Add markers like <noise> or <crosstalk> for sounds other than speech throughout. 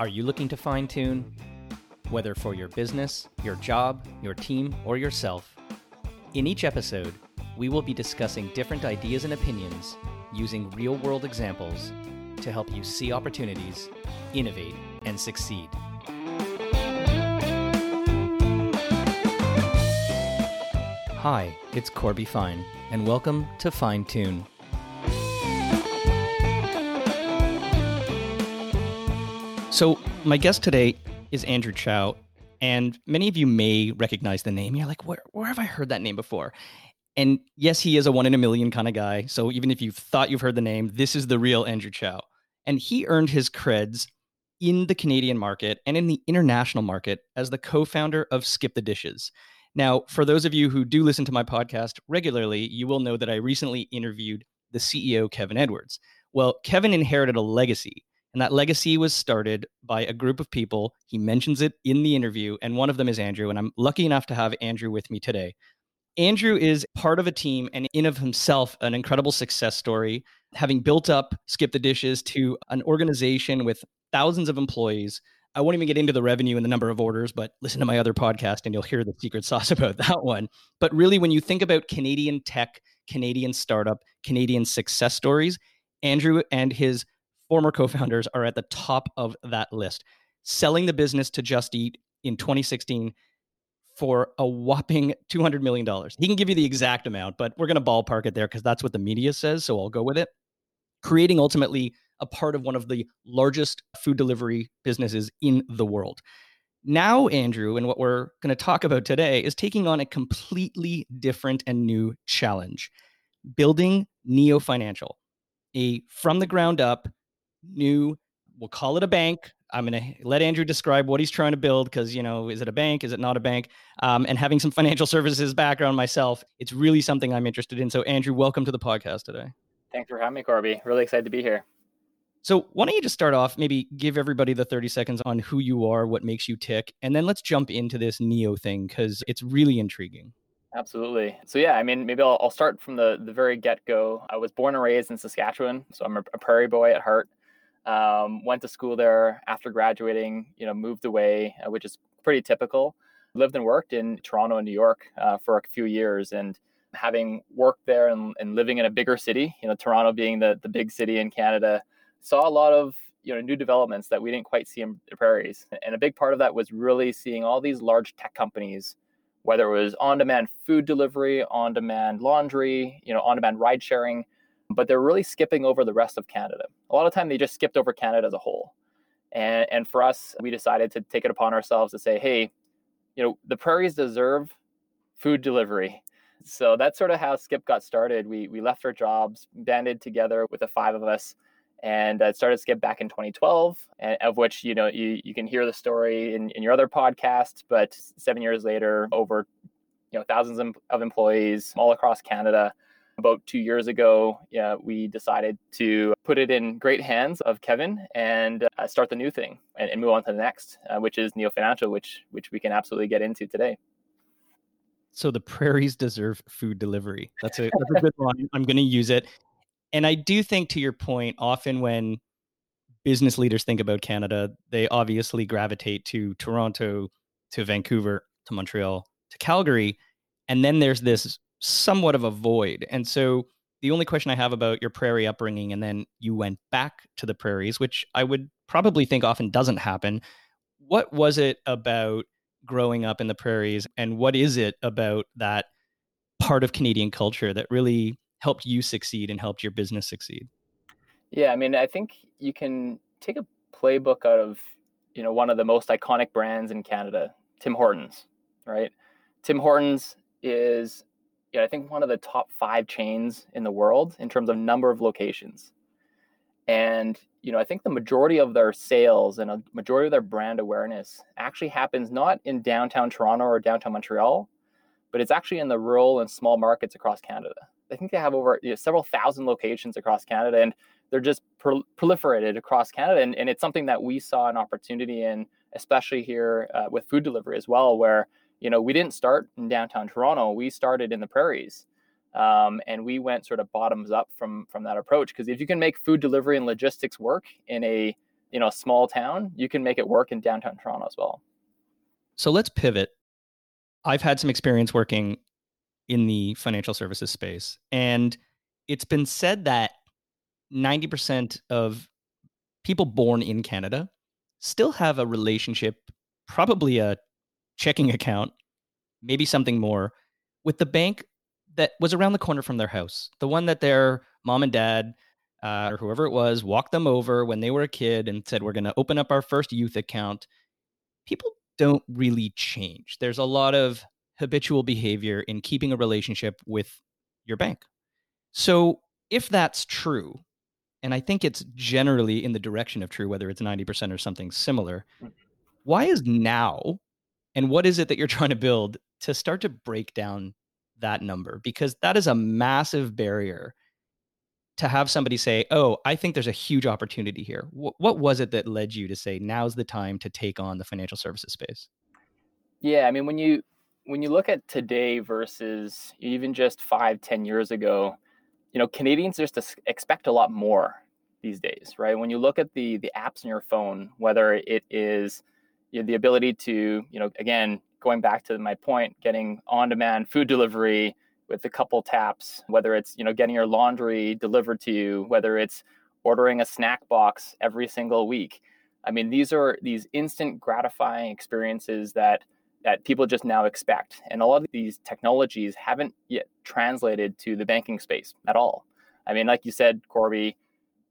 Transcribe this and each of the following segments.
Are you looking to fine tune? Whether for your business, your job, your team, or yourself. In each episode, we will be discussing different ideas and opinions using real world examples to help you see opportunities, innovate, and succeed. Hi, it's Corby Fine, and welcome to Fine Tune. So, my guest today is Andrew Chau, and many of you may recognize the name. You're like, where, where have I heard that name before? And yes, he is a one in a million kind of guy. So, even if you thought you've heard the name, this is the real Andrew Chau. And he earned his creds in the Canadian market and in the international market as the co founder of Skip the Dishes. Now, for those of you who do listen to my podcast regularly, you will know that I recently interviewed the CEO, Kevin Edwards. Well, Kevin inherited a legacy and that legacy was started by a group of people. He mentions it in the interview, and one of them is Andrew. And I'm lucky enough to have Andrew with me today. Andrew is part of a team and in of himself an incredible success story, having built up Skip the Dishes to an organization with thousands of employees. I won't even get into the revenue and the number of orders, but listen to my other podcast and you'll hear the secret sauce <laughs> about that one. But really, when you think about Canadian tech, Canadian startup, Canadian success stories, Andrew and his former co founders are at the top of that list. Selling the business to Just Eat in 2016 for a whopping $200 million. He can give you the exact amount, but we're going to ballpark it there because that's what the media says. So I'll go with it. Creating ultimately a part of one of the largest food delivery businesses in the world. Now, Andrew, and what we're going to talk about today is taking on a completely different and new challenge building Neo Financial, a from the ground up new, we'll call it a bank. I'm going to let Andrew describe what he's trying to build because, you know, is it a bank? Is it not a bank? Um, and having some financial <laughs> services background myself, it's really something I'm interested in. So, Andrew, welcome to the podcast today. Thanks for having me, Corby. Really excited to be here. So, why don't you just start off, maybe give everybody the 30 seconds on who you are, what makes you tick, and then let's jump into this Neo thing because it's really intriguing. Absolutely. So yeah, I mean, maybe I'll, I'll start from the the very get go. I was born and raised in Saskatchewan, so I'm a, a prairie boy at heart. Um, went to school there after graduating, you know, moved away, uh, which is pretty typical. Lived and worked in Toronto and New York uh, for a few years. And having worked there and, and, living in a bigger city, you know, Toronto being the, the big city in Canada, saw a lot of you know new developments that we didn't quite see in the prairies. And a big part of that was really seeing all these large tech companies, whether it was on-demand food delivery, on-demand laundry, you know, on-demand ride sharing, but they're really skipping over the rest of Canada. A lot of time they just skipped over Canada as a whole. And, and for us, we decided to take it upon ourselves to say, hey, you know, the prairies deserve food delivery. So that's sort of how Skip got started. We, we left our jobs, banded together with the five of us, and uh, started Skip back in 2012, and, of which, you know, you, you can hear the story in, in your other podcast. But seven years later, over, you know, thousands of employees all across Canada, about two years ago, yeah, we decided to put it in great hands of Kevin and uh, start the new thing and, and, move on to the next, uh, which is Neo Financial, which which we can absolutely get into today. So the prairies deserve food delivery. That's a, that's a good one. I'm going to use it. And I do think, to your point, often when business leaders think about Canada, they obviously gravitate to Toronto, to Vancouver, to Montreal, to Calgary. And then there's this somewhat of a void. And so the only question I have about your prairie upbringing, and then you went back to the prairies, which I would probably think often doesn't happen. What was it about growing up in the prairies, and what is it about that part of Canadian culture that really helped you succeed and helped your business succeed? Yeah, I mean, I think you can take a playbook out of you know one of the most iconic brands in Canada, Tim Hortons, right? Tim Hortons is yeah, I think one of the top five chains in the world in terms of number of locations. And you know, I think the majority of their sales and a majority of their brand awareness actually happens not in downtown Toronto or downtown Montreal, but it's actually in the rural and small markets across Canada. I think they have over you know, several thousand locations across Canada, and they're just pro- proliferated across Canada. And, and, it's something that we saw an opportunity in, especially here uh, with food delivery as well, where you know, we didn't start in downtown Toronto. We started in the prairies. Um, and we went sort of bottoms up from from that approach because if you can make food delivery and logistics work in a you know a small town, you can make it work in downtown Toronto as well. So let's pivot. I've had some experience working in the financial services space, and it's been said that 90% of people born in Canada still have a relationship, probably a checking account, maybe something more, with the bank that was around the corner from their house, the one that their mom and dad uh, or whoever it was walked them over when they were a kid and said, We're going to open up our first youth account. People don't really change. There's a lot of habitual behavior in keeping a relationship with your bank. So, if that's true, and I think it's generally in the direction of true, whether it's 90% or something similar, mm. why is now and what is it that you're trying to build to start to break down that number? Because that is a massive barrier to have somebody say, "Oh, I think there's a huge opportunity here." W- what was it that led you to say now's the time to take on the financial services space? Yeah, I mean, when you when you look at today versus even just five, ten years ago, you know, Canadians just expect a lot more these days, right? When you look at the the apps on your phone, whether it is you know, the ability to, you know, again, going back to my point, getting on-demand food delivery, with a couple taps, whether it's, you know, getting your laundry delivered to you, whether it's ordering a snack box every single week. I mean, these are these instant gratifying experiences that that people just now expect. And a lot of these technologies haven't yet translated to the banking space at all. I mean, like you said, Corby,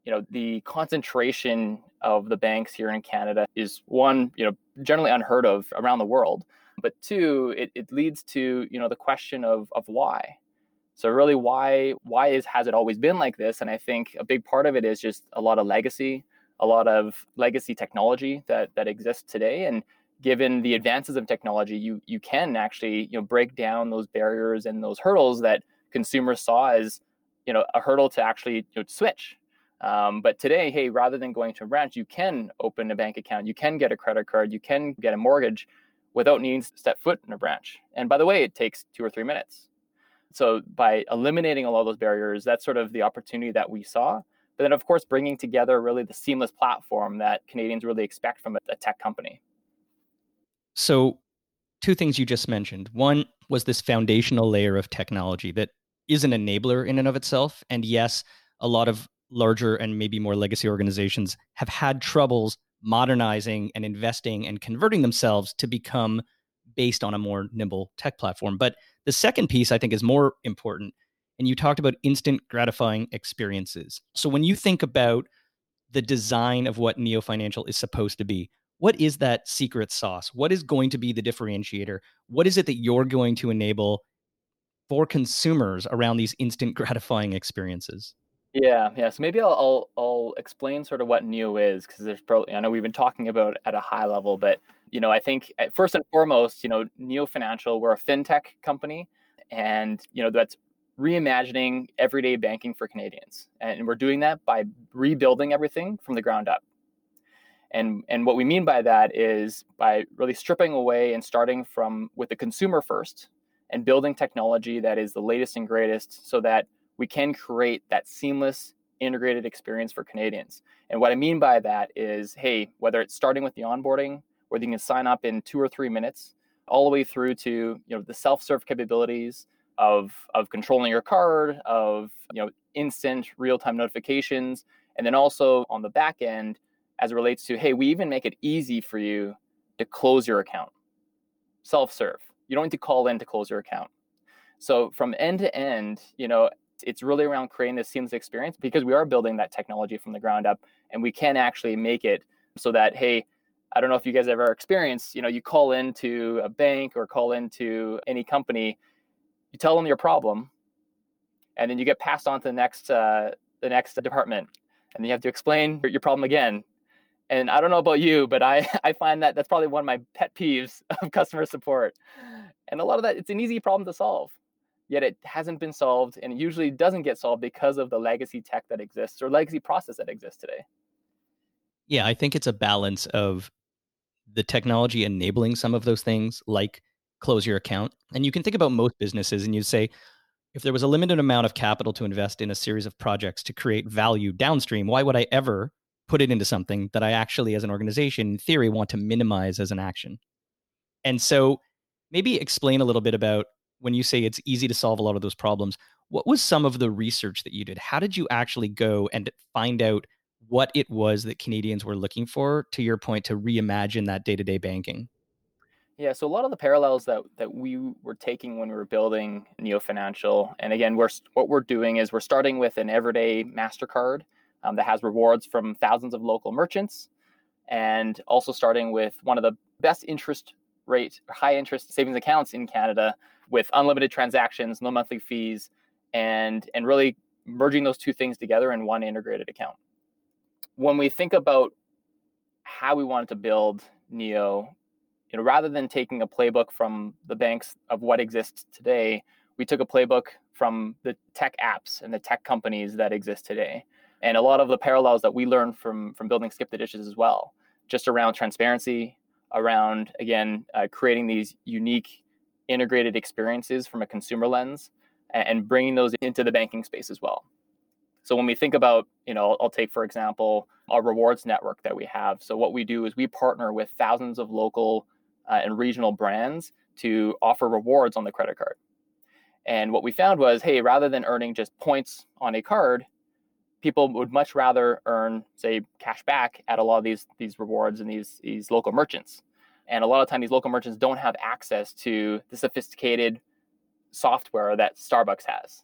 you know, the concentration of the banks here in Canada is one, you know, generally unheard of around the world but two it, it leads to you know the question of of why. So really why why is has it always been like this? And i think a big part of it is just a lot of legacy a lot of legacy technology that that exists today. And given the advances of technology you you can actually you know break down those barriers and those hurdles that consumers saw as you know a hurdle to actually you know, switch um, but today hey rather than going to a branch you can open a bank account you can get a credit card you can get a mortgage without needing to step foot in a branch. And by the way, it takes two or three minutes. So by eliminating all those barriers, that's sort of the opportunity that we saw. But then, of course, bringing together really the seamless platform that Canadians really expect from a tech company. So, two things you just mentioned. One was this foundational layer of technology that is an enabler in and of itself. And yes, a lot of larger and maybe more legacy organizations have had troubles modernizing and investing and converting themselves to become based on a more nimble tech platform. But the second piece I think is more important. And you talked about instant gratifying experiences. So when you think about the design of what Neo Financial is supposed to be, what is that secret sauce? What is going to be the differentiator? What is it that you're going to enable for consumers around these instant <laughs> gratifying experiences? Yeah, yeah. So maybe I'll I'll, I'll explain sort of what Neo is because there's probably I know we've been talking about at a high level, but you know I think uh, first and foremost, you know, Neo Financial we're a fintech company, and you know that's reimagining everyday banking for Canadians, and we're doing that by rebuilding everything from the ground up. And and what we mean by that is by really stripping away and starting from with the consumer first, and building technology that is the latest and greatest, so that we can create that seamless integrated experience for Canadians. And what I mean by that is, hey, whether it's starting with the onboarding, whether you can sign up in two or three minutes, all the way through to you know the self-serve capabilities of of controlling your card, of you know instant real-time notifications, and then also on the back end as it relates to, hey, we even make it easy for you to close your account. Self-serve. You don't need to call in to close your account. So from end to end, you know, it's really around creating this seamless experience because we are building that technology from the ground up and we can actually make it so that hey i don't know if you guys ever experienced you know you call into a bank or call into any company you tell them your problem and then you get passed on to the next uh, the next department and then you have to explain your problem again. And i don't know about you but i <laughs> i find that that's probably one of my pet peeves <laughs> of customer support. And a lot of that it's an easy problem to solve yet it hasn't been solved and it usually doesn't get solved because of the legacy tech that exists or legacy process that exists today. Yeah, I think it's a balance of the technology enabling some of those things like close your account. And you can think about most businesses and you say, if there was a limited amount of capital to invest in a series of projects to create value downstream, why would I ever put it into something that I actually, as an organization, in theory, want to minimize as an action. And so maybe explain a little bit about when you say it's easy to solve a lot of those problems. What was some of the research that you did? How did you actually go and find out what it was that Canadians were looking for, to your point, to reimagine that day to day banking? Yeah, so a lot of the parallels that that we were taking when we were building Neo Financial, and again, we're what we're doing is we're starting with an everyday Mastercard um, that has rewards from thousands of local merchants, and also starting with one of the best interest rate, high interest savings accounts in Canada with unlimited transactions, no monthly fees, and and really merging those two things together in one integrated account. When we think about how we wanted to build Neo, you know, rather than taking a playbook from the banks of what exists today, we took a playbook from the tech apps and the tech companies that exist today. And a lot of the parallels that we learned from from building Skip the Dishes as well, just around transparency, around again uh, creating these unique integrated experiences from a consumer lens and, bringing those into the banking space as well. So when we think about, you know, I'll take for example our rewards network that we have. So what we do is we partner with thousands of local uh, and regional brands to offer rewards on the credit card. And what we found was, hey, rather than earning just points on a card, people would much rather earn, say, cash back at a lot of these these rewards and these these local merchants. And a lot of time, these local merchants don't have access to the sophisticated software that Starbucks has.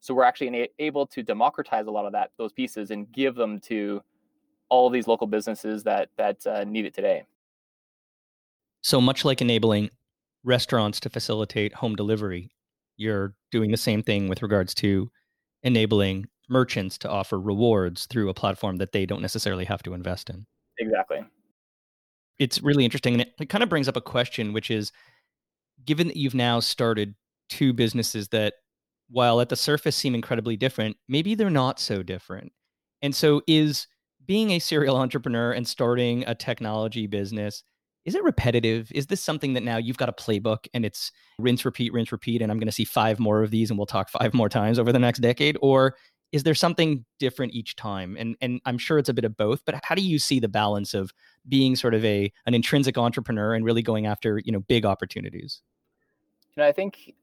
So we're actually able to democratize a lot of that those pieces and give them to all these local businesses that that uh, need it today. So much like enabling restaurants to facilitate home delivery, you're doing the same thing with regards to enabling merchants to offer rewards through a platform that they don't necessarily have to invest in. Exactly. It's really interesting. And it, it kind of brings up a question, which is given that you've now started two businesses that, while at the surface seem incredibly different, maybe they're not so different. And so, is being a serial entrepreneur and starting a technology business is it repetitive? Is this something that now you've got a playbook and it's rinse, repeat, rinse, repeat, and I'm going to see five more of these and we'll talk five more times over the next decade? Or is there something different each time? And and I'm sure it's a bit of both, but how do you see the balance of being sort of a an intrinsic entrepreneur and really going after, you know, big opportunities? You know, I think,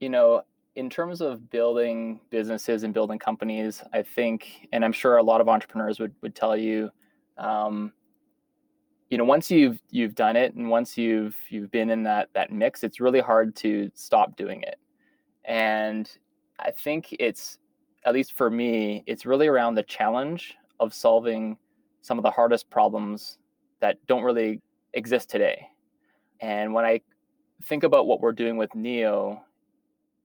you know, in terms of building businesses and building companies, I think, and I'm sure a lot of entrepreneurs would would tell you, um, you know once you've you've done it and once you've you've been in that that mix it's really hard to stop doing it and i think it's at least for me it's really around the challenge of solving some of the hardest problems that don't really exist today and when i think about what we're doing with neo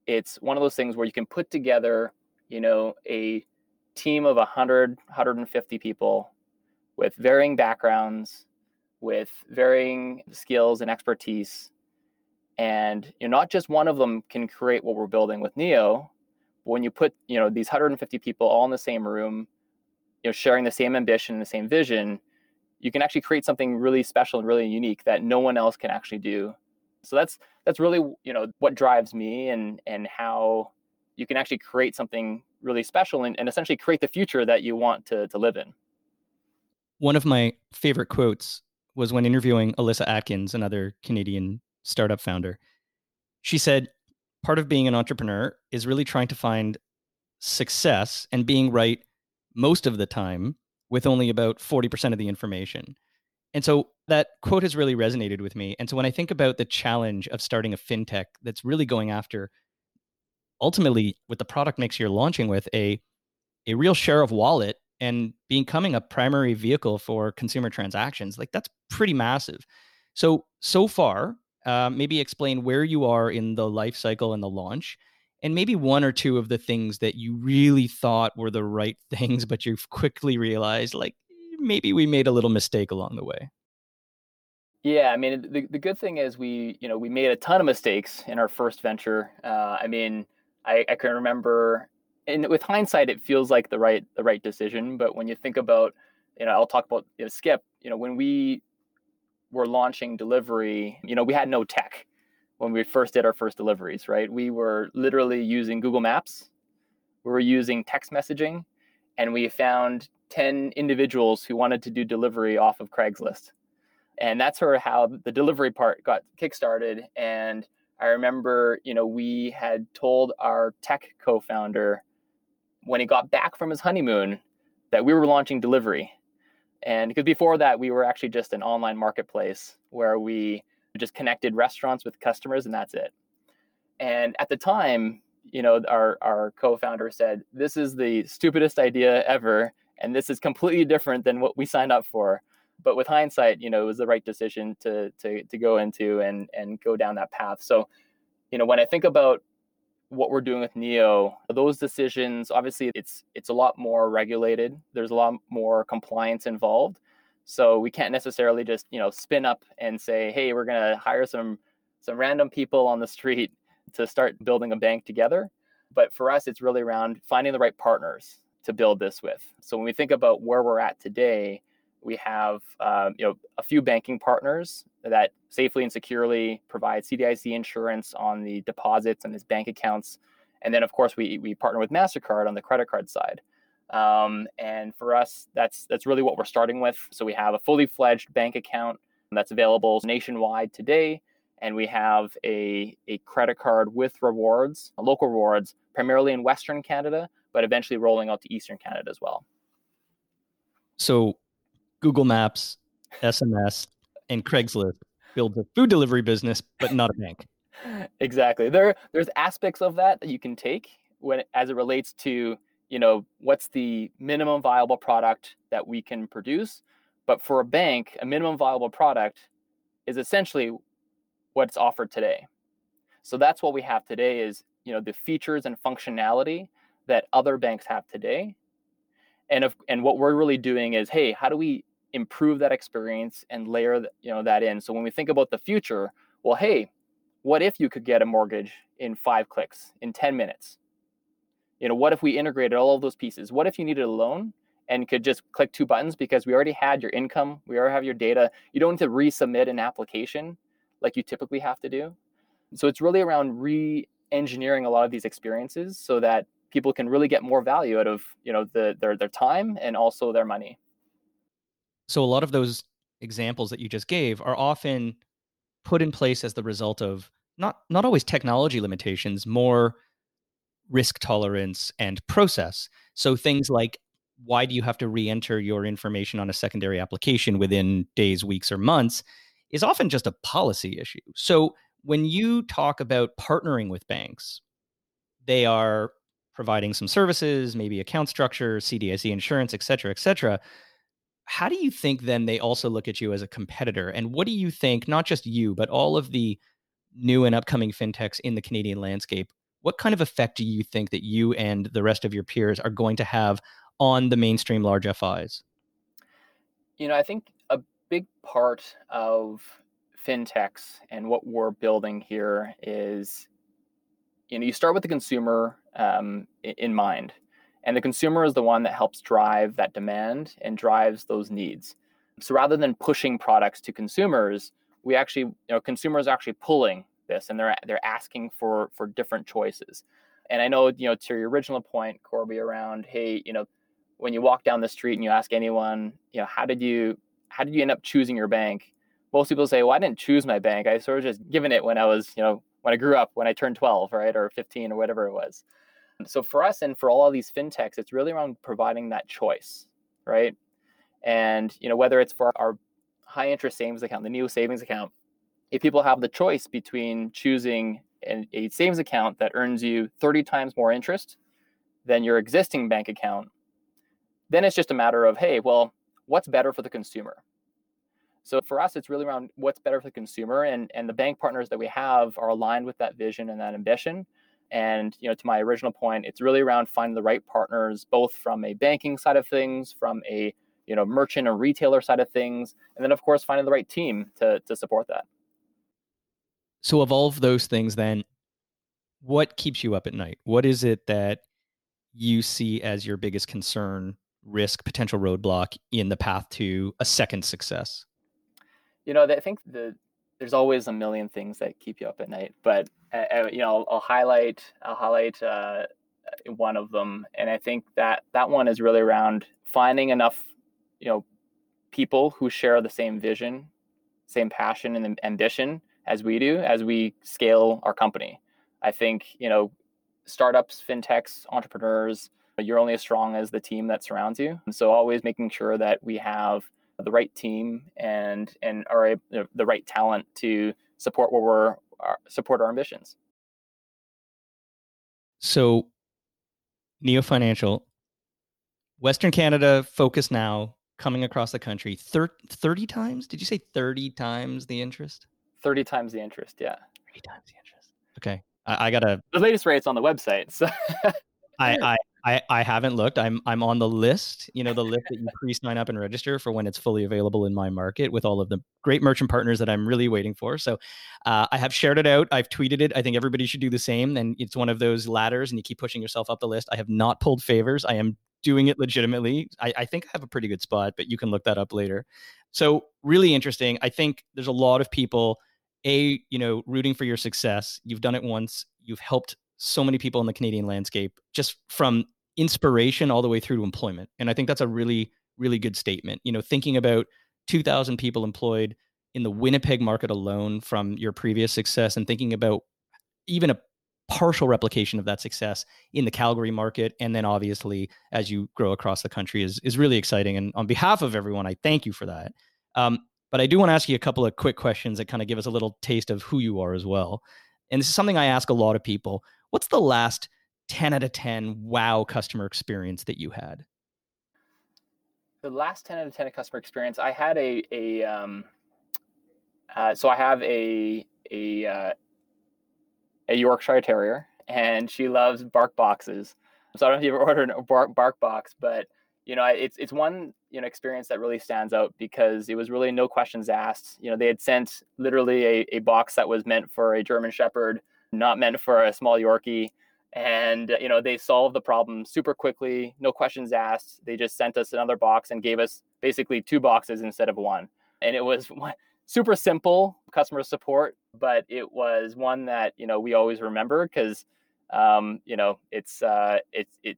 it's one of those things where you can put together you know a team of 100 150 people with varying backgrounds with varying skills and expertise. And you know, not just one of them can create what we're building with Neo. When you put you know these 150 people all in the same room, you know, sharing the same ambition and the same vision, you can actually create something really special and really unique that no one else can actually do. So that's that's really you know what drives me and and how you can actually create something really special and, and essentially create the future that you want to to live in. One of my favorite quotes was when interviewing Alyssa Atkins, another Canadian startup founder. She said, part of being an entrepreneur is really trying to find success and being right most of the time with only about 40% of the information. And so that quote has really resonated with me. And so when I think about the challenge of starting a fintech that's really going after ultimately with the product mix you're launching with a a real share of wallet and becoming a primary vehicle for consumer transactions like that's pretty massive so so far uh, maybe explain where you are in the life cycle and the launch and maybe one or two of the things that you really thought were the right <laughs> things but you've quickly realized like maybe we made a little mistake along the way yeah i mean the, the good thing is we you know we made a ton of mistakes in our first venture uh, i mean I, I can remember and with hindsight, it feels like the right the right decision. But when you think about, you know, I'll talk about you know, Skip. You know, when we were launching delivery, you know, we had no tech when we first did our first deliveries, right? We were literally using Google Maps. We were using text messaging, and we found 10 individuals who wanted to do delivery off of Craigslist. And that's sort of how the delivery part got kickstarted. And I remember, you know, we had told our tech co founder when he got back from his honeymoon that we were launching delivery. And because before that, we were actually just an online marketplace where we just connected restaurants with customers and that's it. And at the time, you know, our, our co founder said, This is the stupidest idea ever. And this is completely different than what we signed up for. But with hindsight, you know, it was the right decision to, to, to go into and, and go down that path. So, you know, when I think about what we're doing with Neo, those decisions, obviously it's it's a lot more regulated. There's a lot more compliance involved. So we can't necessarily just, you know, spin up and say, "Hey, we're going to hire some some random people on the street <laughs> to start building a bank together." But for us, it's really around finding the right partners to build this with. So when we think about where we're at today, we have um, you know a few banking partners that safely and securely provide CDIC insurance on the deposits and his bank accounts, and then of course we we partner with Mastercard on the credit card side. Um, and for us, that's that's really what we're starting with. So we have a fully fledged bank account that's available nationwide today, and we have a a credit card with rewards, local rewards, primarily in Western Canada, but eventually rolling out to Eastern Canada as well. So Google Maps, SMS, and Craigslist build a food delivery business, but not a bank. exactly. There, there's aspects of that that you can take when, as it relates to, you know, what's the minimum viable product that we can produce. But for a bank, a minimum viable product is essentially what's offered today. So that's what we have today is, you know, the features and functionality that other banks have today. And if, and what we're really doing is, hey, how do we improve that experience and layer you know that in. So when we think about the future well hey what if you could get a mortgage in five clicks in 10 minutes? You know what if we integrated all of those pieces? What if you needed a loan and could just click two buttons because we already had your income we already have your data you don't need to resubmit an application like you typically have to do? So it's really around re-engineering a lot of these experiences so that people can really get more value out of you know the, their, their time and also their money so a lot of those examples that you just gave are often put in place as the result of not not always technology limitations, more risk tolerance and process. So things like why do you have to re-enter your information on a secondary application within days, weeks, or months is often just a policy issue. So when you talk about partnering with banks, they are providing some services, maybe account structure, CDIC insurance, et cetera, et cetera how do you think then they also look at you as a competitor? And what do you think, not just you, but all of the new and upcoming fintechs in the Canadian landscape, what kind of effect do you think that you and the rest of your peers are going to have on the mainstream large FIs? You know, I think a big part of fintechs and what we're building here is, you know, you start with the consumer um, in mind. And the consumer is the one that helps drive that demand and drives those needs. So rather than pushing products to consumers, we actually, you know, consumers are actually pulling this and they're they're asking for for different choices. And I know, you know, to your original point, Corby, around, hey, you know, when you walk down the street and you ask anyone, you know, how did you how did you end up choosing your bank? Most people say, well, I didn't choose my bank. I sort of just given it when I was, you know, when I grew up, when I turned 12, right, or 15 or whatever it was. So for us and for all of these fintechs, it's really around providing that choice, right? And you know whether it's for our high interest savings account, the new savings account, if people have the choice between choosing an, a savings account that earns you 30 times more interest than your existing bank account, then it's just a matter of hey, well, what's better for the consumer? So for us, it's really around what's better for the consumer, and and the bank partners that we have are aligned with that vision and that ambition. And you know, to my original point, it's really around finding the right partners, both from a banking side of things, from a you know merchant or retailer side of things, and then of course finding the right team to to support that. So of all of those things, then, what keeps you up at night? What is it that you see as your biggest concern, risk, potential roadblock in the path to a second success? You know, I think the there's always a million things that keep you up at night, but uh, uh, you know, I'll, I'll, highlight I'll highlight uh, one of them, and I think that that one is really around finding enough, you know, people who share the same vision, same passion and ambition as we do as we scale our company. I think you know, startups, fintechs, entrepreneurs, you're only as strong as the team that surrounds you. And so always making sure that we have the right team and and are the right talent to support where we're uh, support our ambitions. So, Neo Financial, Western Canada focus now coming across the country. Thir- 30 times? Did you say 30 times the interest? 30 times the interest, yeah. 30 times the interest. Okay. I, I gotta. The latest rate's on the website. So I, <laughs> I I, I haven't looked. I'm I'm on the list, you know, the list that you pre-sign up and register for when it's fully available in my market with all of the great merchant partners that I'm really waiting for. So uh, I have shared it out. I've tweeted it. I think everybody should do the same. And it's one of those ladders, and you keep pushing yourself up the list. I have not pulled favors. I am doing it legitimately. I, I think I have a pretty good spot, but you can look that up later. So really interesting. I think there's a lot of people, a you know, rooting for your success. You've done it once. You've helped so many people in the Canadian landscape just from inspiration all the way through to employment. And I think that's a really, really good statement. You know, thinking about 2,000 people employed in the Winnipeg market alone from your previous success and thinking about even a partial replication of that success in the Calgary market and then obviously as you grow across the country is is really exciting and on behalf of everyone I thank you for that. Um, but I do want to ask you a couple of quick questions that kind of give us a little taste of who you are as well. And this is something I ask a lot of people. What's the last 10 out of 10 wow customer experience that you had? The last 10 out of 10 customer experience, I had a, a um, uh, so I have a, a, uh, a Yorkshire Terrier and she loves bark boxes. So I don't know if you've ever <laughs> ordered a bark, bark box, but you know, it's, it's one, you know, experience that really stands out because it was really no questions asked. You know, they had sent literally a, a box that was meant for a German Shepherd, not meant for a small Yorkie. And you know they solved the problem super quickly no questions asked. They just sent us another box and gave us basically two boxes instead of one. And it was <laughs> super simple customer support but it was one that you know we always remember because um, you know it's uh, it's it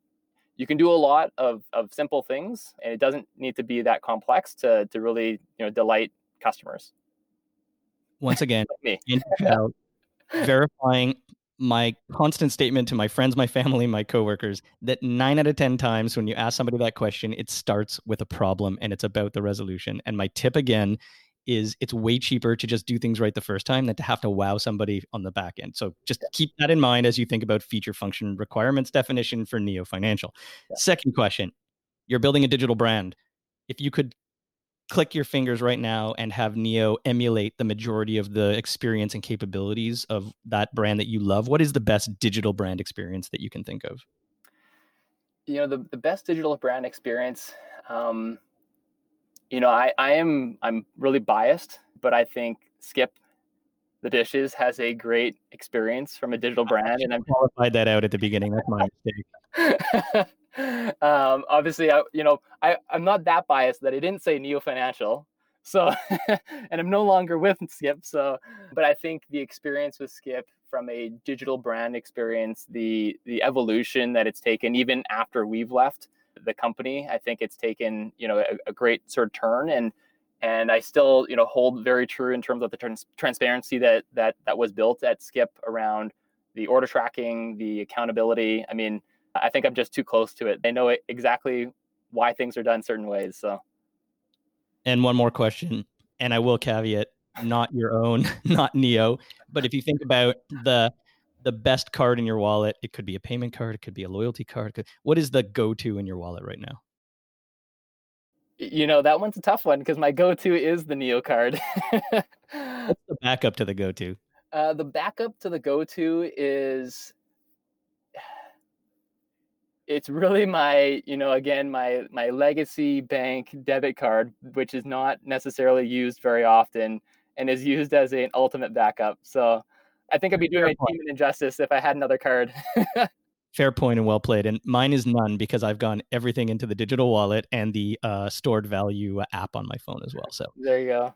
you can do a lot of, of simple things and it doesn't need to be that complex to to really you know delight customers. Once again <laughs> me verifying my constant statement to my friends, my family, my coworkers that nine out of 10 times when you ask somebody that question, it starts with a problem and it's about the resolution. And my tip again is it's way cheaper to just do things right the first time than to have to wow somebody on the back end. So just yeah. keep that in mind as you think about feature function requirements definition for Neo Financial. Yeah. Second question you're building a digital brand. If you could click your fingers right now and have Neo emulate the majority of the experience and capabilities of that brand that you love, what is the best digital brand experience that you can think of? You know, the, the best digital brand experience, um, you know, I, I am, I'm really biased, but I think Skip the dishes has a great experience from a digital <laughs> brand. And I'm qualified that out at the beginning. That's my mistake. <laughs> <laughs> um, obviously, I, you know, I, I'm not that biased that I didn't say Neo Financial. So, <laughs> and I'm no longer with Skip. So, but I think the experience with Skip from a digital brand experience, the the evolution that it's taken, even after we've left the company, I think it's taken you know a, a great sort of turn, and and I still you know hold very true in terms of the trans- transparency that that that was built at Skip around the order tracking, the accountability. I mean, I think I'm just too close to it. They know exactly why things are done certain ways. So, and one more question, and I will caveat not your own, <laughs> not Neo, but if you think about the the best card in your wallet, it could be a payment card, it could be a loyalty card. Could, what is the go to in your wallet right now? You know that one's a tough one because my go to is the Neo card. <laughs> What's the backup to the go to? Uh, the backup to the go to is it's really my you know again my my legacy bank debit card which is not necessarily used very often and is used as an ultimate backup so i think i'd be doing a team an injustice if i had another card <laughs> Fair point and well played. And mine is none because I've gone everything into the digital wallet and the uh, stored value app on my phone as well. So there you go.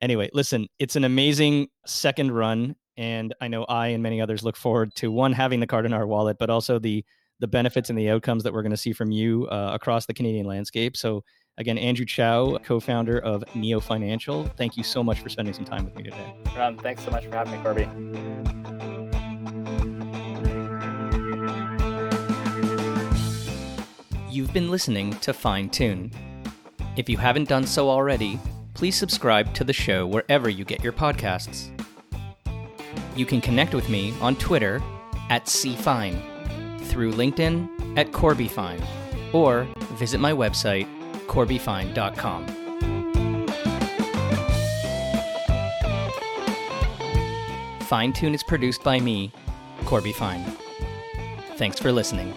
Anyway, listen, it's an amazing second run. And I know I and many others look forward to one, having the card in our wallet, but also the the benefits and the outcomes that we're going to see from you uh, across the Canadian landscape. So, again, Andrew Chau, co founder of Neo Financial, thank you so much for spending some time with me today. Um, thanks so much for having me, Corby. You've been listening to Fine Tune. If you haven't done so already, please subscribe to the show wherever you get your podcasts. You can connect with me on Twitter at CFine, through LinkedIn at CorbyFine, or visit my website, corbyfine.com. Fine Tune is produced by me, Corby Fine. Thanks for listening.